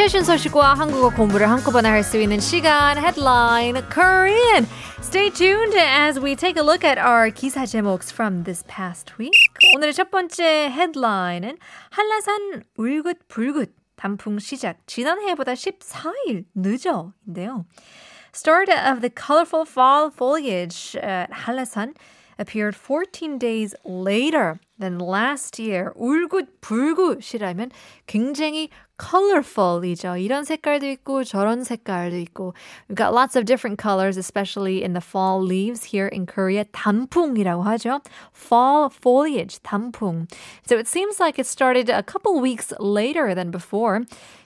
최신 소식과 한국어 공부를 한꺼번에 할 수 있는 시간 Headline Korean. Stay tuned as we take a look at our 기사 제목s from this past week. 오늘의 첫 번째 헤드라인은 한라산 울긋불긋 단풍 시작 지난해보다 14일 늦어인데요. Start of the colorful fall foliage at 한라산 appeared 14 days later than last year. 울긋불긋이라면 굉장히 colorful이죠. 이런 색깔도 있고 저런 색깔도 있고. We've got lots of different colors, especially in the fall leaves here in Korea. 단풍이라고 하죠. Fall foliage, 단풍. So it seems like it started a couple weeks later than before.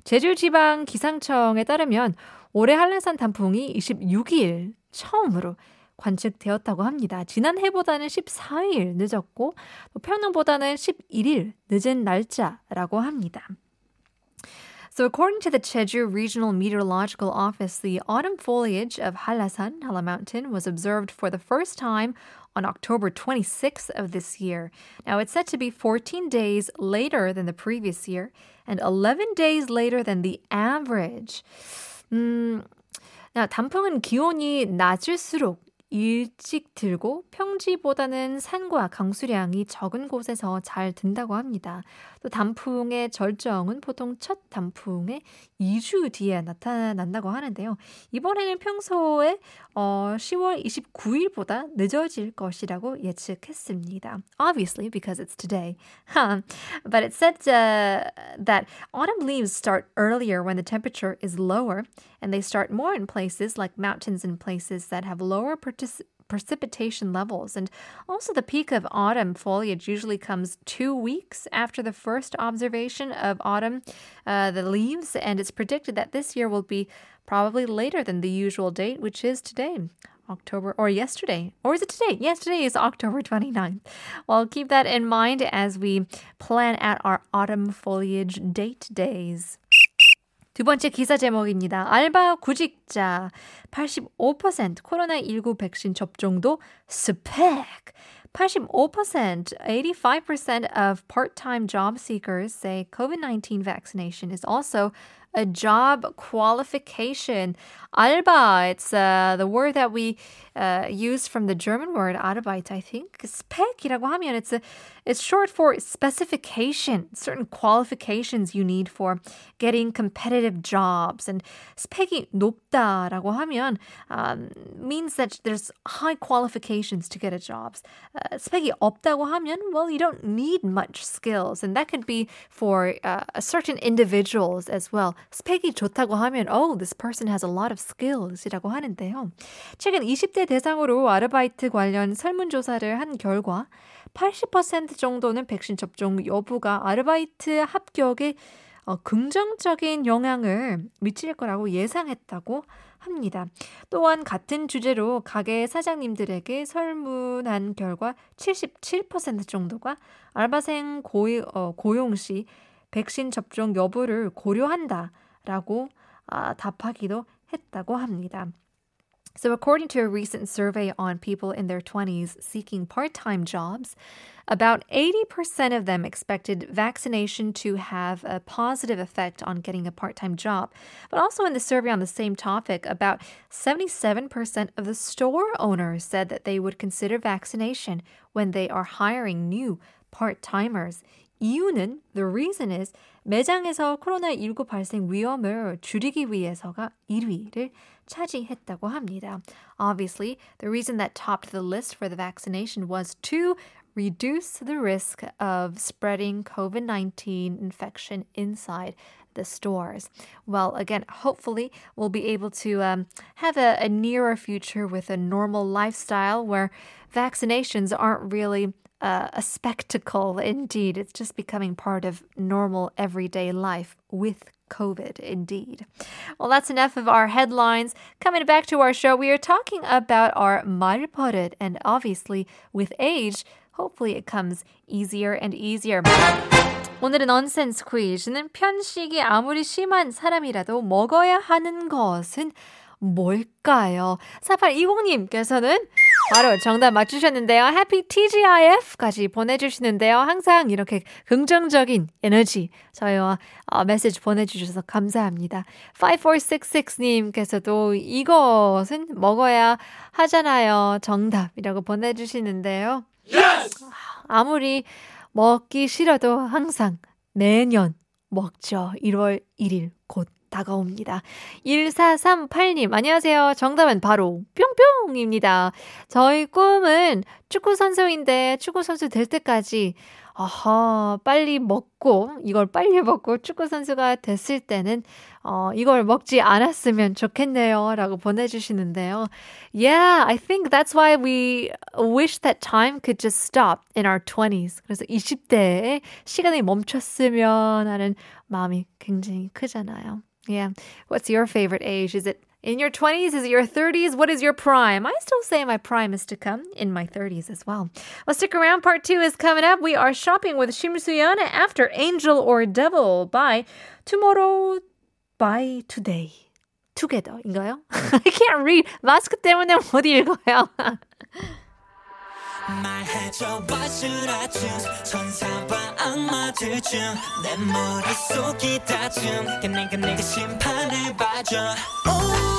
제주지방 기상청에 따르면 올해 한라산 단풍이 26일 처음으로 관측되었다고 합니다. 지난해보다는 14일 늦었고 평년보다는 11일 늦은 날짜라고 합니다. So, according to the Jeju Regional Meteorological Office, the autumn foliage of Halasan, Hala Mountain, was observed for the first time on October 26th of this year. Now, it's said to be 14 days later than the previous year and 11 days later than the average. 음, 나 단풍은 기온이 낮을수록 일찍 들고 평지보다는 산과 강수량이 적은 곳에서 잘 든다고 합니다. 또 단풍의 절정은 보통 첫 단풍의 2주 뒤에 나타난다고 하는데요. 이번에는 평소에 어, 10월 29일보다 늦어질 것이라고 예측했습니다. Obviously, because it's today. But it said uh, that autumn leaves start earlier when the temperature is lower, and they start more in places like mountains and places that have lower precipitation levels. And also, the peak of autumn foliage usually comes two weeks after the first observation of autumn, uh, the leaves. And it's predicted that this year will be probably later than the usual date, which is today. October or yesterday. Or is it today? Yesterday is October 29th. Well, keep that in mind as we plan out our autumn foliage date days. 두 번째 기사 제목입니다. 알바 구직자 85% 코로나19 백신 접종도 스펙. 85%, 85% of part-time job seekers say COVID-19 vaccination is also a job qualification. Alba, it's uh, the word that we uh, use from the German word Arbeit, I think. Spek이라고 하면 it's a, it's short for specification, certain qualifications you need for getting competitive jobs. And 스펙이 높다라고 하면 um, means that there's high qualifications to get a job. Uh, 스펙이 없다고 하면 well, you don't need much skills, and that could be for uh, certain individuals as well. 스펙이 좋다고 하면 oh, this person has a lot of skills이라고 하는데요. 최근 20대 대상으로 아르바이트 관련 설문조사를 한 결과 80% 정도는 백신 접종 여부가 아르바이트 합격에 어, 긍정적인 영향을 미칠 거라고 예상했다고 합니다. 또한 같은 주제로 가게 사장님들에게 설문한 결과 77% 정도가 알바생 고이, 어, 고용 시 백신 접종 여부를 고려한다라고 아, 답하기도 했다고 합니다. So, according to a recent survey on people in their 20s seeking part time jobs, about 80% of them expected vaccination to have a positive effect on getting a part time job. But also in the survey on the same topic, about 77% of the store owners said that they would consider vaccination when they are hiring new part timers. 이유는 the reason is 매장에서 코로나19 발생 위험을 줄이기 위해서가 1위를 차지했다고 합니다. Obviously, the reason that topped the list for the vaccination was to reduce the risk of spreading COVID-19 infection inside the stores. Well, again, hopefully we'll be able to um, have a, a nearer future with a normal lifestyle where vaccinations aren't really uh, a spectacle indeed. It's just becoming part of normal everyday life with COVID, indeed. Well, that's enough of our headlines. Coming back to our show, we are talking about our 말버릇, and obviously, with age, hopefully it comes easier and easier. 오늘의 넌센스 퀴즈는 편식이 아무리 심한 사람이라도 먹어야 하는 것은 뭘까요? 4820님께서는 바로 정답 맞추셨는데요. Happy TGIF까지 보내주시는데요. 항상 이렇게 긍정적인 에너지 저희와 어, 메시지 보내주셔서 감사합니다. 5466님께서도 이것은 먹어야 하잖아요. 정답이라고 보내주시는데요. Yes! 아무리 먹기 싫어도 항상 매년 먹죠. 1월 1일 곧 다가옵니다. 1438님, 안녕하세요. 정답은 바로 뿅뿅입니다. 저희 꿈은 축구선수인데 축구선수 될 때까지 아하, 빨리 먹고, 이걸 빨리 먹고 축구선수가 됐을 때는, 어, 이걸 먹지 않았으면 좋겠네요. 라고 보내주시는데요. Yeah, I think that's why we wish that time could just stop in our 20s. 그래서 20대에 시간이 멈췄으면 하는 마음이 굉장히 크잖아요. Yeah. What's your favorite age? Is it in your 20s? Is it your 30s? What is your prime? I still say my prime is to come in my 30s as well. Well, stick around. Part two is coming up. We are shopping with Shim Suyan after Angel or Devil by Tomorrow by Today. Together인가요? I can't read. 마스크 때문에 못 읽어요. 말해줘 what's your attitude 천사와 악마 젖어준 내 머릿속이 다준 그냥 그냥 그 심판을 봐줘 oh.